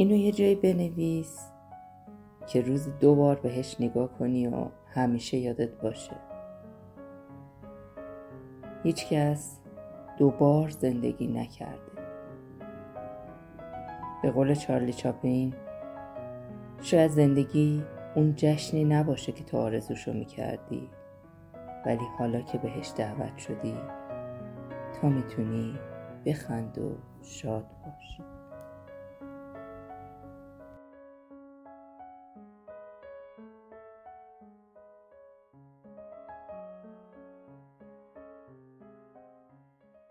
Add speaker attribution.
Speaker 1: اینو یه جایی بنویس که روزی دو بار بهش نگاه کنی و همیشه یادت باشه. هیچکس دوبار زندگی نکرده. به قول چارلی چاپین شاید زندگی اون جشنی نباشه که تو آرزوشو می‌کردی ولی حالا که بهش دعوت شدی تا می‌تونی بخند و شاد باشی.